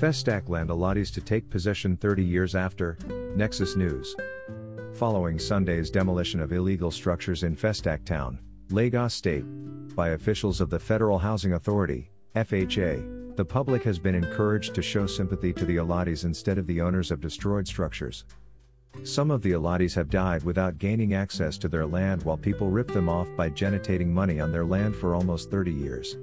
Festac land allottees to take possession 30 years after, Nexus News. Following Sunday's demolition of illegal structures in Festac Town, Lagos State, by officials of the Federal Housing Authority, FHA, the public has been encouraged to show sympathy to the allottees instead of the owners of destroyed structures. Some of the allottees have died without gaining access to their land while people rip them off by genitating money on their land for almost 30 years.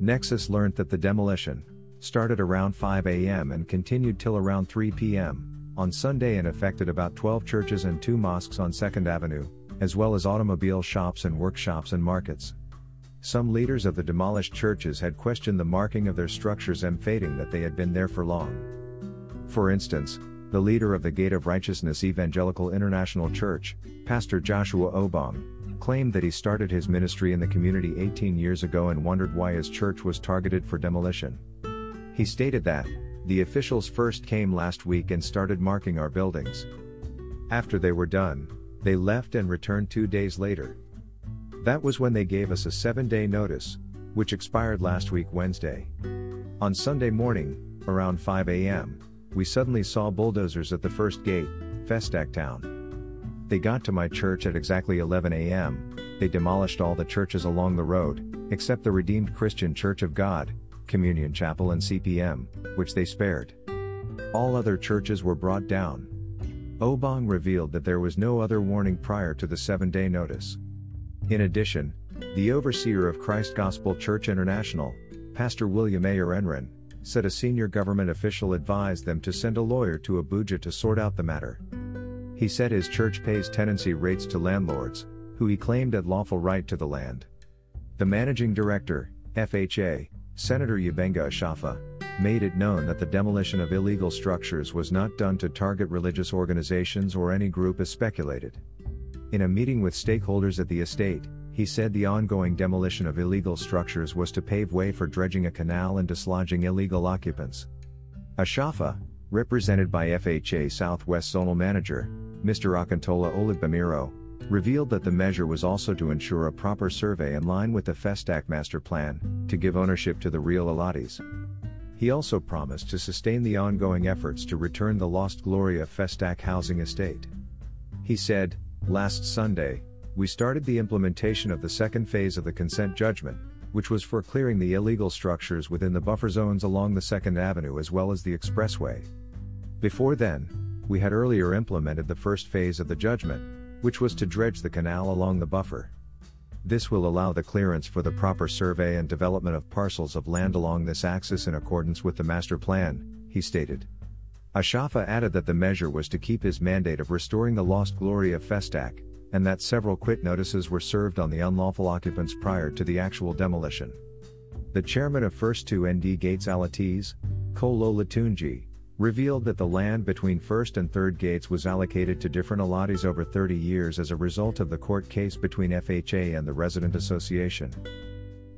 Nexus learned that the demolition started around 5 a.m. and continued till around 3 p.m. on Sunday and affected about 12 churches and two mosques on 2nd Avenue, as well as automobile shops and workshops and markets. Some leaders of the demolished churches had questioned the marking of their structures emphating that they had been there for long. For instance, the leader of the Gate of Righteousness Evangelical International Church, Pastor Joshua Obong, claimed that he started his ministry in the community 18 years ago and wondered why his church was targeted for demolition. He stated that, the officials first came last week and started marking our buildings. After they were done, they left and returned two days later. That was when they gave us a seven day notice, which expired last week Wednesday. On Sunday morning, around 5 a.m., we suddenly saw bulldozers at the first gate, Festac Town. They got to my church at exactly 11 a.m., they demolished all the churches along the road, except the Redeemed Christian Church of God, Communion Chapel and CPM, which they spared. All other churches were brought down. Obong revealed that there was no other warning prior to the seven day notice. In addition, the overseer of Christ Gospel Church International, Pastor William A. Enron, said a senior government official advised them to send a lawyer to Abuja to sort out the matter. He said his church pays tenancy rates to landlords, who he claimed had lawful right to the land. The managing director, FHA, Senator Gbenga Ashafa, made it known that the demolition of illegal structures was not done to target religious organizations or any group as speculated. In a meeting with stakeholders at the estate, he said the ongoing demolition of illegal structures was to pave way for dredging a canal and dislodging illegal occupants. Ashafa, represented by FHA Southwest Zonal Manager, Mr. Akintola Oligbamiro, revealed that the measure was also to ensure a proper survey in line with the Festac master plan, to give ownership to the real allottees. He also promised to sustain the ongoing efforts to return the lost glory of Festac housing estate. He said, Last Sunday, we started the implementation of the second phase of the consent judgment, which was for clearing the illegal structures within the buffer zones along the 2nd Avenue as well as the expressway. Before then, we had earlier implemented the first phase of the judgment, which was to dredge the canal along the buffer. This will allow the clearance for the proper survey and development of parcels of land along this axis in accordance with the master plan, he stated. Ashafa added that the measure was to keep his mandate of restoring the lost glory of Festac, and that several quit notices were served on the unlawful occupants prior to the actual demolition. The chairman of First 2 ND Gates Allottees, Kolo Latunji, revealed that the land between First and Third Gates was allocated to different allottees over 30 years as a result of the court case between FHA and the Resident Association.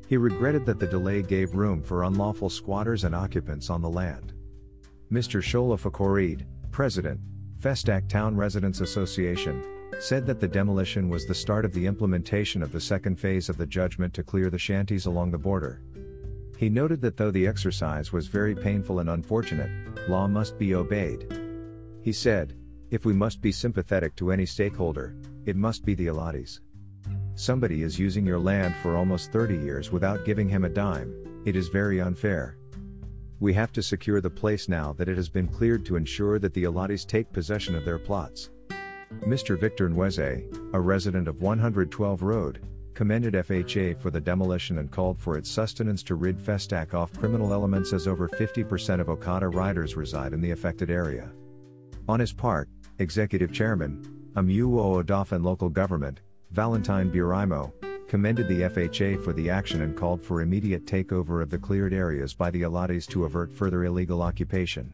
He regretted that the delay gave room for unlawful squatters and occupants on the land. Mr. Shola Fakorid, President, Festac Town Residents Association, said that the demolition was the start of the implementation of the second phase of the judgment to clear the shanties along the border. He noted that though the exercise was very painful and unfortunate, law must be obeyed. He said, if we must be sympathetic to any stakeholder, it must be the allottees. Somebody is using your land for almost 30 years without giving him a dime, it is very unfair. We have to secure the place now that it has been cleared to ensure that the allottees take possession of their plots. Mr. Victor Nweze, a resident of 112 Road, commended FHA for the demolition and called for its sustenance to rid Festac off criminal elements as over 50% of Okada riders reside in the affected area. On his part, Executive Chairman, Amuwo Odofin Local Government, Valentine Buraimo, commended the FHA for the action and called for immediate takeover of the cleared areas by the allottees to avert further illegal occupation.